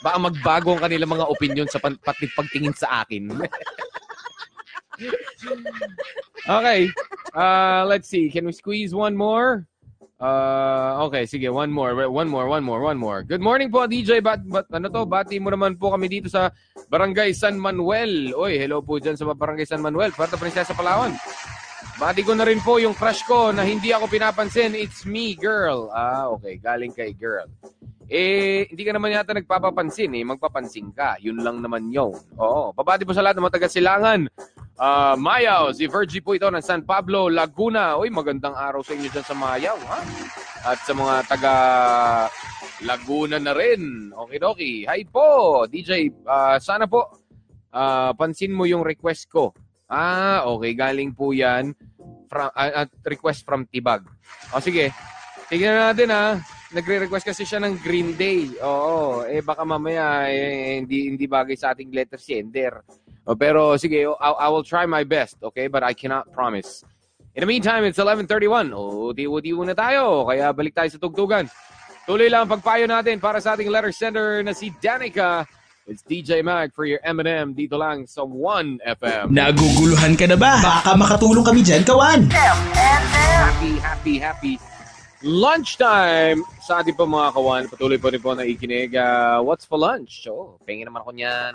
B: Baka magbago ang kanilang mga opinion sa pan- pati pagtingin sa akin. okay. Uh, let's see. Can we squeeze one more? Uh, okay, sige, one more, one more, one more, one more. Good morning po, DJ. Bat, bat, ano to? Bati mo naman po kami dito sa Barangay San Manuel. Oy, hello po dyan sa Barangay San Manuel. Puerto Princesa, Palawan. Bati ko na rin po yung crush ko na hindi ako pinapansin. It's me, girl. Ah, okay. Galing kay girl. Eh, hindi ka naman yata nagpapapansin eh. Magpapansin ka. Yun lang naman yun. Oo. Babati po sa lahat ng mga taga-silangan. Ah, Mayaw, si Virgie po ito ng San Pablo, Laguna. Uy, magandang araw sa inyo dyan sa Mayaw, ha? At sa mga taga Laguna na rin. Okay, okay. Hi po, DJ. ah, sana po ah, pansin mo yung request ko. Ah, okay. Galing po yan. From, ah, ah, request from Tibag. O sige, tignan natin ha. Nagre-request kasi siya ng Green Day. Oo, eh baka mamaya eh, hindi hindi bagay sa ating letter sender. O, pero sige, I, I will try my best, okay? But I cannot promise. In the meantime, it's 11.31. O, di-di na tayo. Kaya balik tayo sa tugtugan. Tuloy lang ang pagpayo natin para sa ating letter sender na si Danica. It's DJ Mag for your M&M dito lang sa 1FM.
A: Naguguluhan ka na ba? Baka makatulong kami dyan, kawan.
B: Happy, happy, happy lunchtime sa ating po mga kawan. Patuloy po rin po na ikinig. Ah, what's for lunch? Oh, pengin naman ako niyan.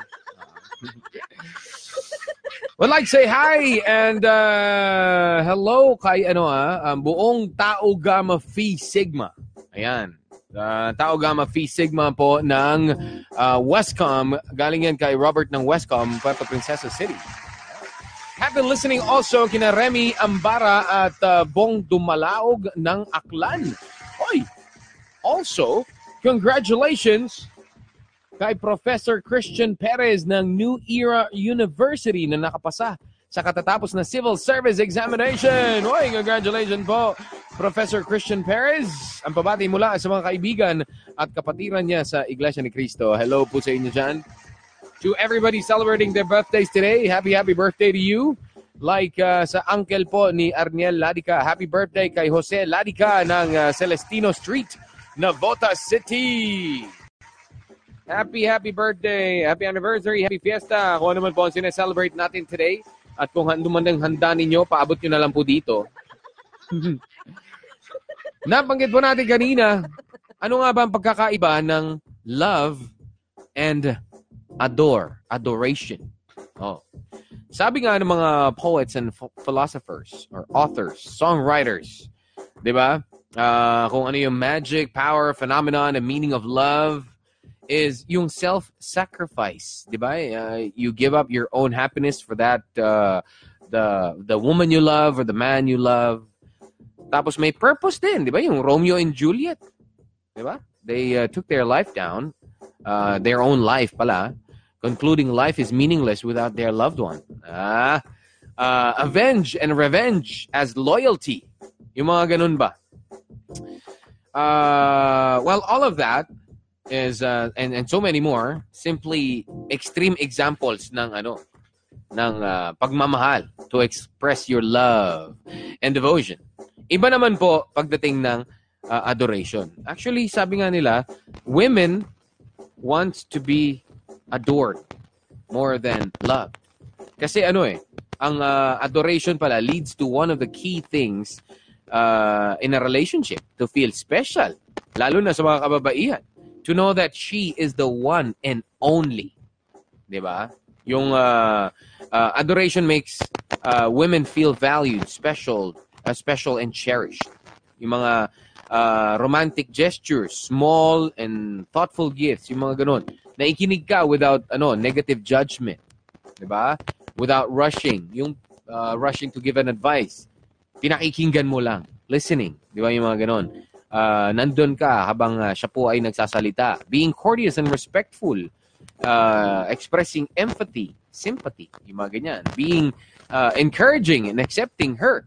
B: Would like to say hi and uh, hello kay ano ah, ang buong Tau Gamma Phi Sigma. Ayan. Uh, Tau Gamma Phi Sigma po ng uh, Westcom. Galing yan kay Robert ng Westcom, Puerto Princesa City. Have been listening also kina Remy Ambara at uh, Bong Dumalaog ng Aklan. Oy! Also, congratulations kay Professor Christian Perez ng New Era University na nakapasa sa katatapos na Civil Service Examination. Oy, congratulations po, Professor Christian Perez. Ang pabati mula sa mga kaibigan at kapatiran niya sa Iglesia ni Cristo. Hello po sa inyo dyan. To everybody celebrating their birthdays today, happy, happy birthday to you. Like uh, sa uncle po ni Arniel Ladica, happy birthday kay Jose Ladica ng uh, Celestino Street, Navota City. Happy, happy birthday, happy anniversary, happy fiesta. Kung ano man po ang sineselebrate natin today. At kung hando man ang handa ninyo, paabot nyo na lang po dito. Nabanggit po natin kanina, ano nga ba ang pagkakaiba ng love and adore, adoration? Oh. Sabi nga ng mga poets and ph- philosophers or authors, songwriters, 'di ba? Ah, kung ano yung magic, power, phenomenon, and meaning of love is yung self-sacrifice, 'di ba? Uh, you give up your own happiness for that uh, the the woman you love or the man you love. Tapos may purpose din, 'di ba? Yung Romeo and Juliet, 'di ba? They uh, took their life down, uh, their own life pala, concluding life is meaningless without their loved one. Ah, uh, avenge and revenge as loyalty. Yung mga ganun ba? Uh, well, all of that is uh, and and so many more simply extreme examples ng ano ng uh, pagmamahal to express your love and devotion. Iba naman po pagdating ng uh, adoration. Actually, sabi nga nila, women want to be adored more than loved. Kasi ano eh, ang uh, adoration pala leads to one of the key things uh, in a relationship to feel special, lalo na sa mga kababaihan. To know that she is the one and only. 'Di ba? Yung uh, uh, adoration makes uh, women feel valued, special, uh, special and cherished. Yung mga uh, romantic gestures, small and thoughtful gifts, yung mga ganun. Naikinig ka without ano, negative judgment. 'Di ba? Without rushing, yung uh, rushing to give an advice. Pinakikinggan mo lang, listening, 'di ba yung mga ganun. Uh, nandun ka habang uh, siya po ay nagsasalita. Being courteous and respectful. Uh, expressing empathy, sympathy, yung mga ganyan. Being uh, encouraging and accepting her.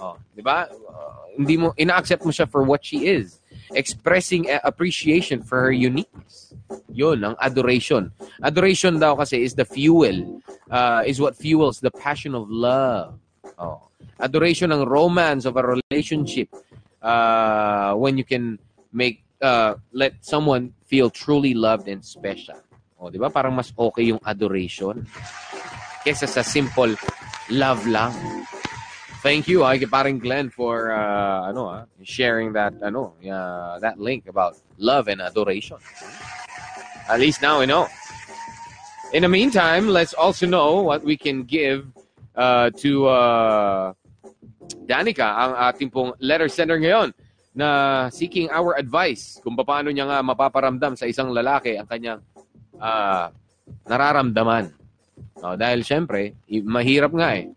B: Oh, 'di ba? Uh, hindi mo ina-accept mo siya for what she is. Expressing uh, appreciation for her uniqueness. 'Yun ang adoration. Adoration daw kasi is the fuel, uh, is what fuels the passion of love. Oh. Adoration ng romance of a relationship uh, when you can make uh, let someone feel truly loved and special. O, di ba? Parang mas okay yung adoration kesa sa simple love lang. Thank you, ay parang Glenn for uh, ano ah, sharing that ano, uh, that link about love and adoration. At least now we know. In the meantime, let's also know what we can give uh, to uh, Danica, ang ating pong letter sender ngayon na seeking our advice kung paano niya nga mapaparamdam sa isang lalaki ang kanyang uh, nararamdaman. Oh, dahil syempre, mahirap nga eh.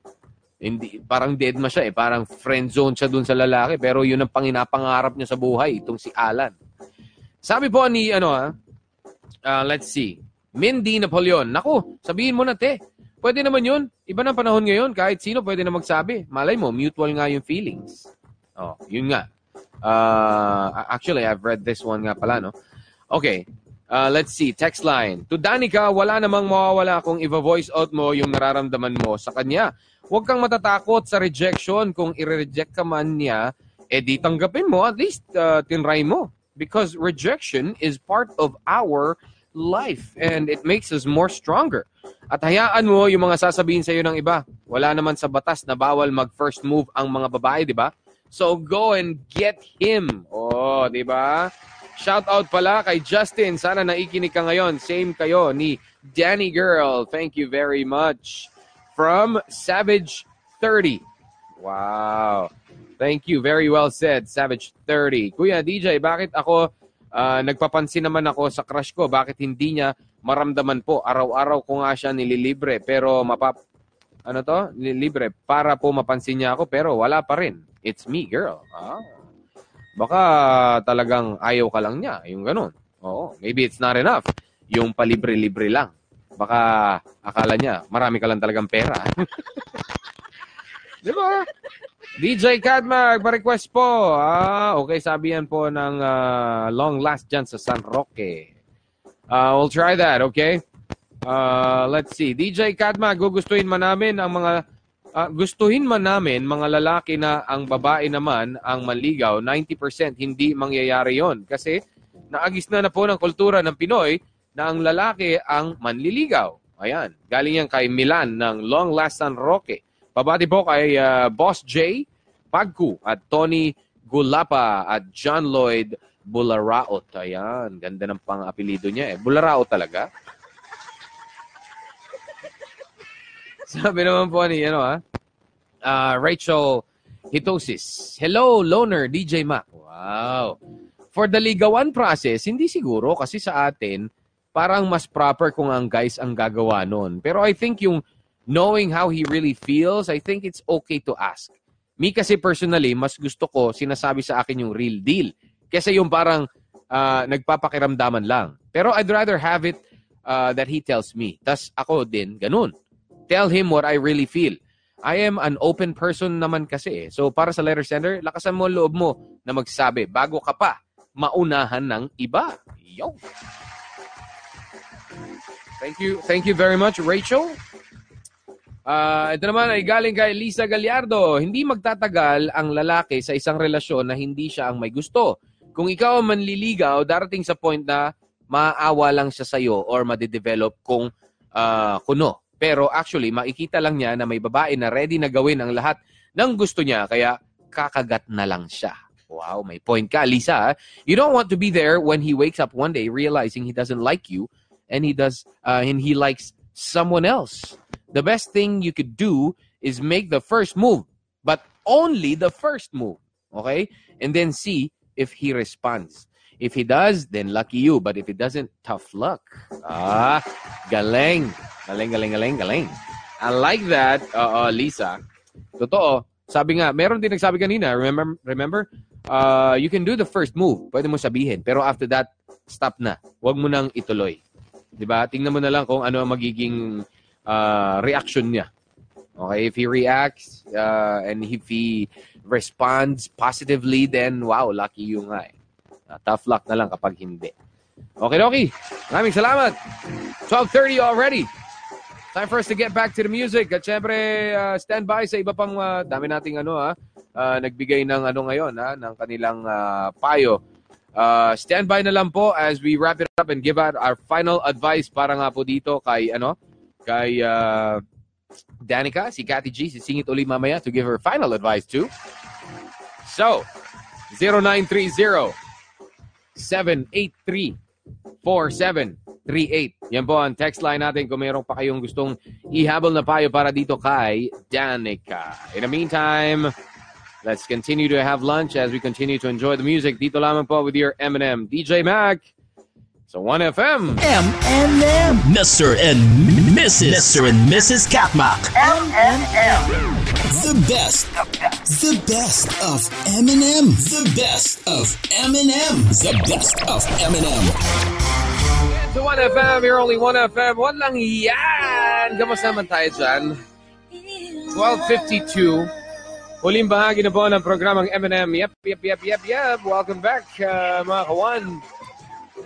B: Hindi, parang dead ma siya eh. Parang friend zone siya dun sa lalaki. Pero yun ang panginapangarap niya sa buhay, itong si Alan. Sabi po ni, ano ha, uh, let's see, Mindy Napoleon. Naku, sabihin mo na te. Pwede naman yun. Iba ng panahon ngayon. Kahit sino pwede na magsabi. Malay mo, mutual nga yung feelings. Oh, yun nga. Uh, actually, I've read this one nga pala, no? Okay. Uh, let's see. Text line. To Danica, wala namang mawawala kung i-voice out mo yung nararamdaman mo sa kanya. Huwag kang matatakot sa rejection. Kung i-reject ka man niya, eh di tanggapin mo. At least uh, tinry mo. Because rejection is part of our life and it makes us more stronger. At hayaan mo yung mga sasabihin sa iyo ng iba. Wala naman sa batas na bawal mag first move ang mga babae, di ba? So go and get him. Oh, di ba? Shout out pala kay Justin. Sana naikinig ka ngayon. Same kayo ni Danny Girl. Thank you very much. From Savage 30. Wow. Thank you. Very well said, Savage 30. Kuya DJ, bakit ako Ah, nagpapansin naman ako sa crush ko, bakit hindi niya maramdaman po? Araw-araw ko nga siya nililibre, pero mapap... Ano to? Nililibre para po mapansin niya ako, pero wala pa rin. It's me, girl. Ah. Baka talagang ayaw ka lang niya, yung ganun. Oo, maybe it's not enough. Yung palibre-libre lang. Baka akala niya, marami ka lang talagang pera. Di ba? DJ Cadmag, pa-request po. Ah, okay, sabi yan po ng ah, long last dyan sa San Roque. Ah, we'll try that, okay? Ah, let's see. DJ Cadmag, gugustuhin man namin ang mga ah, gustuhin man namin mga lalaki na ang babae naman ang manligaw, 90% hindi mangyayari yon kasi naagis na na po ng kultura ng Pinoy na ang lalaki ang manliligaw. Ayan, galing yan kay Milan ng Long Last San Roque. Pabati po kay ah, Boss J, Pagku at Tony Gulapa at John Lloyd Bularaot. Ayan, ganda ng pang-apelido niya eh. Bularaot talaga. Sabi naman po ni, ano ha, ah, Rachel Hitosis. Hello, loner, DJ Mac. Wow. For the ligawan process, hindi siguro kasi sa atin, parang mas proper kung ang guys ang gagawa nun. Pero I think yung knowing how he really feels, I think it's okay to ask. Me kasi personally, mas gusto ko sinasabi sa akin yung real deal. Kasi yung parang ah, nagpapakiramdaman lang. Pero I'd rather have it ah, that he tells me. Tas ako din, ganun. Tell him what I really feel. I am an open person naman kasi. eh. So para sa letter sender, lakasan mo loob mo na magsabi bago ka pa maunahan ng iba. Yo. Thank you. Thank you very much, Rachel. Ah, ito naman ay galing kay Lisa Gallardo. Hindi magtatagal ang lalaki sa isang relasyon na hindi siya ang may gusto. Kung ikaw ang manliligaw, darating sa point na maawa lang siya sa'yo or madedevelop kung ah, kuno. Pero actually, makikita lang niya na may babae na ready na gawin ang lahat ng gusto niya, kaya kakagat na lang siya. Wow, may point ka, Lisa. ah. You don't want to be there when he wakes up one day realizing he doesn't like you and he does uh, and he likes someone else. The best thing you could do is make the first move, but only the first move. Okay? And then see if he responds. If he does, then lucky you. But if he doesn't, tough luck. Ah, galing. Galing, galing, galing, galing. I like that, uh, uh, Lisa. Totoo. Sabi nga, meron din nagsabi kanina, remember, remember? Uh, you can do the first move. Pwede mo sabihin. Pero after that, stop na. Huwag mo nang ituloy. 'Di ba? Tingnan mo na lang kung ano ang magiging uh, reaction niya. Okay, if he reacts uh, and if he responds positively, then wow, lucky you nga eh. Uh, tough luck na lang kapag hindi. Okay, okay. Maraming salamat. 12.30 already. Time for us to get back to the music. At syempre, uh, stand by sa iba pang uh, dami nating ano ha, uh, nagbigay ng ano ngayon ha, ng kanilang uh, payo. Uh, stand by na lang po as we wrap it up and give out our final advice para nga po dito kay ano, kay uh, Danica, si Cathy G, sisingit uli mamaya to give her final advice too. So, 0930 783 4738. Yan po ang text line natin kung mayroong pa kayong gustong ihabol na payo para dito kay Danica. In the meantime, let's continue to have lunch as we continue to enjoy the music. Dito lamang po with your M&M, DJ Mac. So 1FM.
A: M&M. Mr. and Mrs. Mr. and Mrs. Katmak.
E: M&M.
A: The best. The best of M&M. The best of M&M. The best of M&M.
B: So 1FM, you're only 1FM. One lang yan. Kamusta naman tayo dyan? 12.52. Huling bahagi na po ng programang M&M. Yep, yep, yep, yep, yep. Welcome back, uh, mga kawan.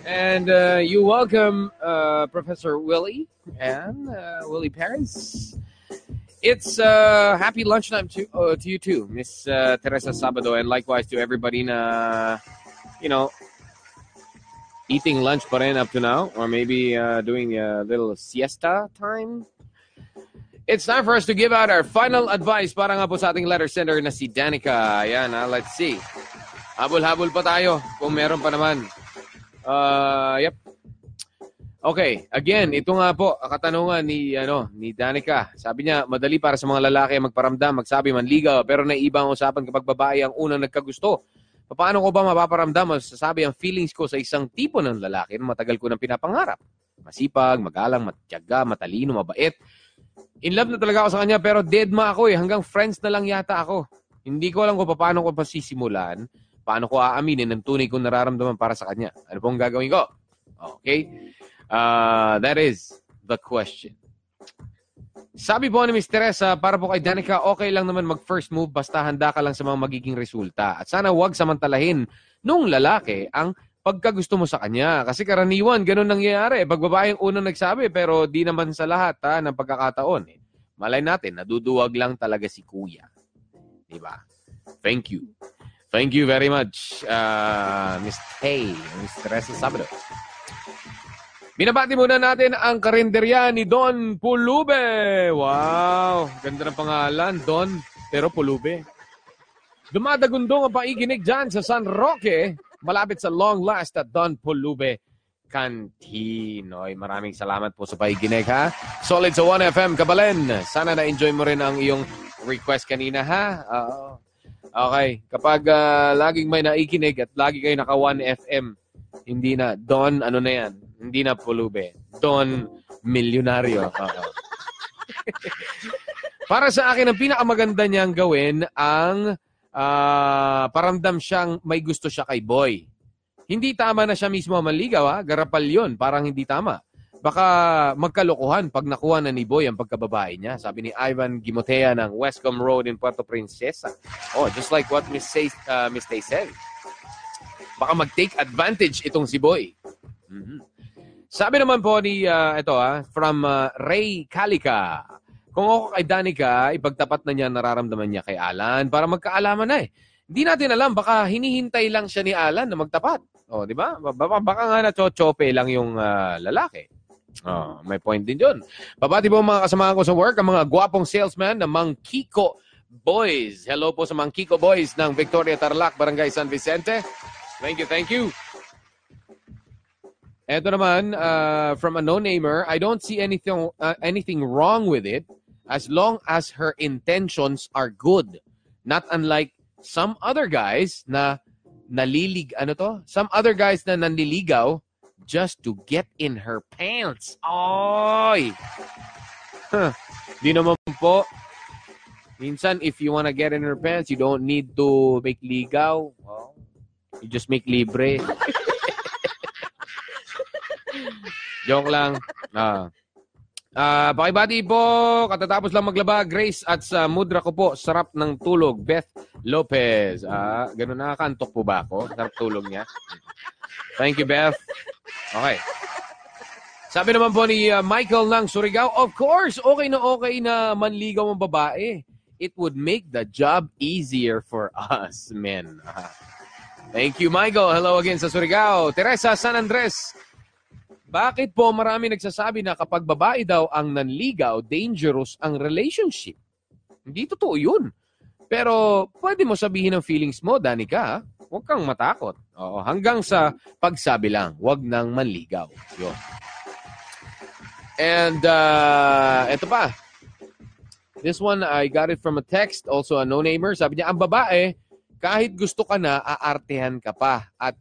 B: And uh, you welcome uh, Professor Willie and uh, Willie Perez. It's uh, happy lunchtime to uh, to you too, Miss uh, Teresa Sabado, and likewise to everybody na, you know, eating lunch rin up to now, or maybe doing a little siesta time. It's time for us to give out our final advice para nga po sa ating letter sender na si Danica. Ayan, ha, let's see. Habol-habol pa tayo kung meron pa naman. Uh, yep. Okay, again, ito nga po katanungan ni ano ni Danica. Sabi niya, madali para sa mga lalaki magparamdam, magsabi, manligaw, pero naiiba ang usapan kapag babae ang unang nagkagusto. Paano ko ba mapaparamdam o sasabi ang feelings ko sa isang tipo ng lalaki na matagal ko nang pinapangarap? Masipag, magalang, matyaga, matalino, mabait. In love na talaga ako sa kanya pero dead ma ako eh. Hanggang friends na lang yata ako. Hindi ko alam kung paano ko pa sisimulan. Paano ko aaminin ang tunay kong nararamdaman para sa kanya. Ano pong gagawin ko? Okay? Uh, that is the question. Sabi po ni Miss Teresa, para po kay Danica, okay lang naman mag-first move basta handa ka lang sa mga magiging resulta. At sana huwag samantalahin nung lalaki ang pagkagusto mo sa kanya. Kasi karaniwan, ganun nangyayari. Pag babae ang unang nagsabi, pero di naman sa lahat ha, ng pagkakataon. Eh. Malay natin, naduduwag lang talaga si kuya. Diba? Thank you. Thank you very much, uh, Miss Tay, Miss Teresa Sabado. Binabati muna natin ang karinderya ni Don Pulube. Wow, ganda ng pangalan, Don, pero Pulube. Dumadagundong ang paiginig dyan sa San Roque, malapit sa long last at Don Pulube Canteen. Oy, maraming salamat po sa paiginig ha. Solid sa 1FM Kabalen. Sana na-enjoy mo rin ang iyong request kanina ha. Oo. Okay, kapag ah, laging may naikinig at lagi kayo naka 1FM, hindi na Don ano na yan, hindi na Pulube. Don Milyonaryo. Oo. Para sa akin, ang pinakamaganda niyang gawin ang ah, paramdam siyang may gusto siya kay boy. Hindi tama na siya mismo manligaw, ha? Garapal yun. Parang hindi tama. Baka magkalokohan pag nakuha na ni Boy ang pagkababae niya. Sabi ni Ivan Gimotea ng Westcom Road in Puerto Princesa. Oh, just like what Miss, Say, uh, Miss Tay said. Baka mag-take advantage itong si Boy. Mhm. Sabi naman po ni, uh, ito ah, from uh, Ray Calica. Kung ako kay Danica, ipagtapat na niya nararamdaman niya kay Alan para magkaalaman na eh. Hindi natin alam, baka hinihintay lang siya ni Alan na magtapat. O, di ba? Baka, baka nga na-chochope lang yung ah, lalaki. Oh, may point din yun. Babati po mga kasamahan ko sa work, ang mga gwapong salesman ng Mang Kiko Boys. Hello po sa Mang Kiko Boys ng Victoria Tarlac, Barangay San Vicente. Thank you, thank you. Ito naman, uh, from a no-namer, I don't see anything, uh, anything wrong with it as long as her intentions are good. Not unlike some other guys na nalilig, ano to? Some other guys na nanliligaw just to get in her pants. Oy! Huh. Di naman po. Minsan, if you wanna get in her pants, you don't need to make ligaw. Oh, you just make libre. Joke lang. Ah. Ah, pakibati po. Katatapos lang maglaba, Grace at sa mudra ko po, sarap ng tulog, Beth Lopez. Ah, ganun nakakantok po ba ako? Sarap tulog niya. Thank you, Beth. Okay. Sabi naman po ni uh, Michael ng Surigao, of course, okay na okay na manligaw ang babae. It would make the job easier for us, men. Thank you, Michael. Hello again sa Surigao. Teresa San Andres. Bakit po marami nagsasabi na kapag babae daw ang nanligaw, dangerous ang relationship? Hindi totoo yun. Pero pwede mo sabihin ang feelings mo, Danica. Huwag kang matakot. Oo, hanggang sa pagsabi lang, huwag nang manligaw. Yun. And uh, ito pa. This one, I got it from a text, also a no-namer. Sabi niya, ang babae, kahit gusto ka na, aartehan ka pa at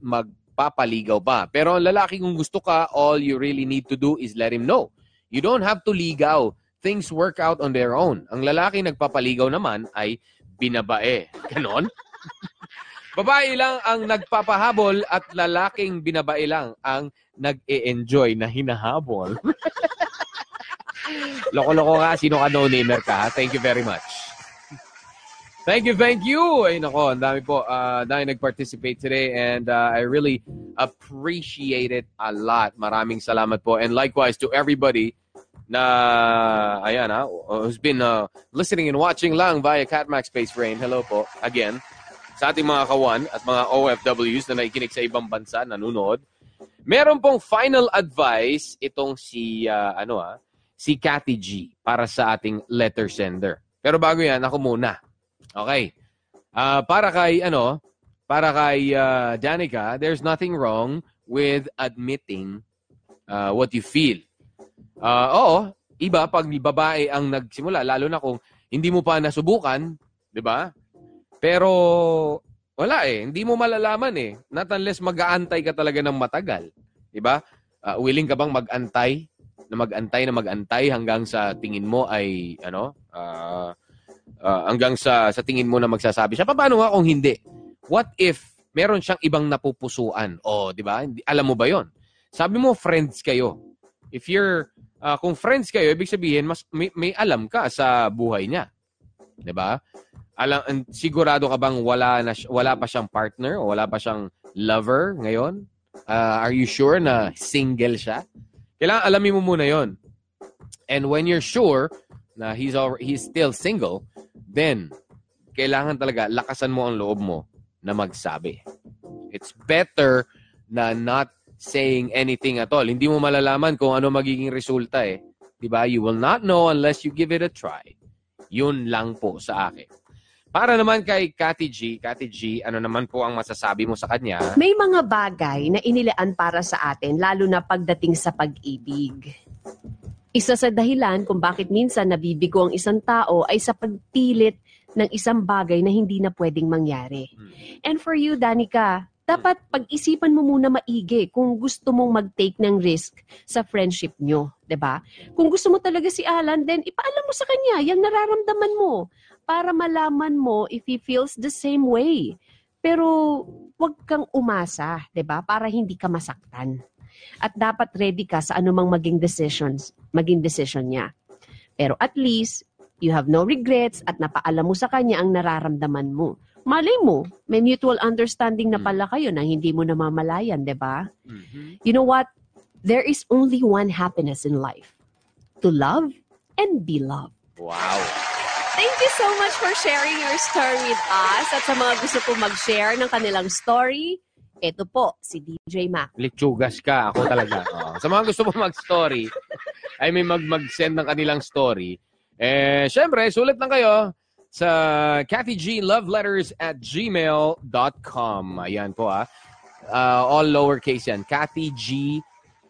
B: magpapaligaw pa. Pero ang lalaki, kung gusto ka, all you really need to do is let him know. You don't have to ligaw. Things work out on their own. Ang lalaki nagpapaligaw naman ay binabae. Ganon? Babae lang ang nagpapahabol at lalaking binabae lang ang nag-e-enjoy na hinahabol. Loko-loko ka, sino ka no-namer ka? ha? Thank you very much. Thank you, thank you. Ay nako, ang dami po. Uh, dami nag-participate today and uh, I really appreciate it a lot. Maraming salamat po. And likewise to everybody na, ayan ha, who's been uh, listening and watching lang via Catmax Space Rain. Hello po, again. Sa ating mga kawan at mga OFWs na nakikinig sa ibang bansa, nanonood. Meron pong final advice itong si, uh, ano ah, si Cathy G para sa ating letter sender. Pero bago yan, ako muna. Okay. Ah, para kay ano, para kay ah, Danica, there's nothing wrong with admitting ah, what you feel. Ah, oo, iba pag babae ang nagsimula, lalo na kung hindi mo pa nasubukan, 'di ba? Pero Wala eh. Hindi mo malalaman eh. Not unless mag-aantay ka talaga ng matagal. Diba? Ah, willing ka bang mag-antay? Na mag-antay na mag-antay hanggang sa tingin mo ay, ano, ah, ah, hanggang sa, sa tingin mo na magsasabi siya. Paano nga kung hindi? What if meron siyang ibang napupusuan? O, di ba? Alam mo ba yon? Sabi mo, friends kayo. If you're, ah, kung friends kayo, ibig sabihin, mas, may, may alam ka sa buhay niya. Di ba? Alam, sigurado ka bang wala, na, wala pa siyang partner o wala pa siyang lover ngayon? Ah, are you sure na single siya? Kailangan alamin mo muna yon. And when you're sure na he's, al- he's still single, then kailangan talaga lakasan mo ang loob mo na magsabi. It's better na not saying anything at all. Hindi mo malalaman kung ano magiging resulta eh. 'Di ba? You will not know unless you give it a try. Yun lang po sa akin. Para naman kay Kati G, Kati G, ano naman po ang masasabi mo sa kanya?
D: May mga bagay na inilaan para sa atin, lalo na pagdating sa pag-ibig. Isa sa dahilan kung bakit minsan nabibigo ang isang tao ay sa pagpilit ng isang bagay na hindi na pwedeng mangyari.
B: Hmm.
D: And for you, Danica, dapat pag-isipan mo muna maigi kung gusto mong mag-take ng risk sa friendship nyo, ba? Kung gusto mo talaga si Alan, then ipaalam mo sa kanya yung nararamdaman mo para malaman mo if he feels the same way. Pero huwag kang umasa, 'di ba? Para hindi ka masaktan. At dapat ready ka sa anumang maging decisions, maging decision niya. Pero at least you have no regrets at napaalam mo sa kanya ang nararamdaman mo. Malay mo, may mutual understanding na
B: Mm.
D: pala kayo na hindi mo namamalayan, 'di ba?
B: Mhm.
D: You know what? There is only one happiness in life. To love and be loved.
B: Wow.
D: Thank you so much for sharing your story with us. At sa mga gusto po mag-share ng kanilang story, ito po, si DJ Mac.
B: Litsugas ka. Ako talaga. Oo. Sa mga gusto mo mag-story, ay may mag- mag-send ng kanilang story. Eh, syempre, sulit lang kayo sa Kathy G Love Letters at gmail.com. Ayan po ah. Uh, all lowercase yan. Kathy G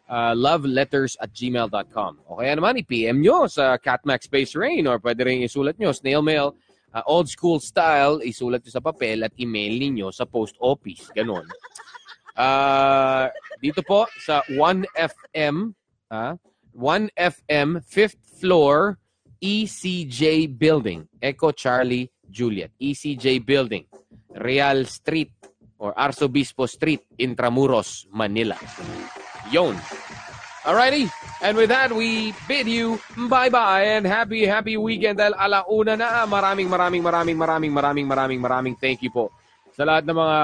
B: uh, Love Letters at gmail.com. O kaya naman, i-PM nyo sa Catmax Space Rain or pwede rin isulat nyo, snail mail, uh, old school style, isulat nyo sa papel at email ninyo sa post office. Ganon. Ah, dito po sa 1FM, ah, 1FM 5th floor ECJ Building, Echo Charlie Juliet, ECJ Building, Real Street or Arsobispo Street, Intramuros, Manila. Yon. Alrighty. And with that, we bid you bye-bye and happy, happy weekend dahil alauna na. Maraming, maraming, maraming, maraming, maraming, maraming, maraming thank you po sa lahat ng mga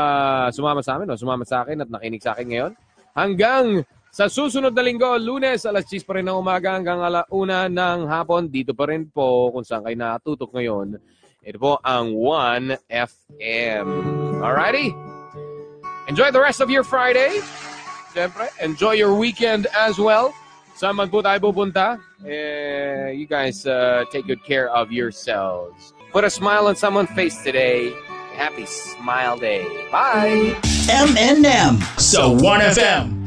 B: sumama sa amin o sumama sa akin at nakinig sa akin ngayon. Hanggang sa susunod na linggo, lunes, alas 10 pa rin ng umaga hanggang alauna ng hapon. Dito pa rin po kung saan kayo natutok ngayon. Ito po ang 1FM. Alrighty? Enjoy the rest of your Friday. Siyempre, enjoy your weekend as well. Saan po tayo pupunta, eh, you guys uh, take good care of yourselves. Put a smile on someone's face today. Happy Smile Day. Bye!
A: M&M. So 1FM.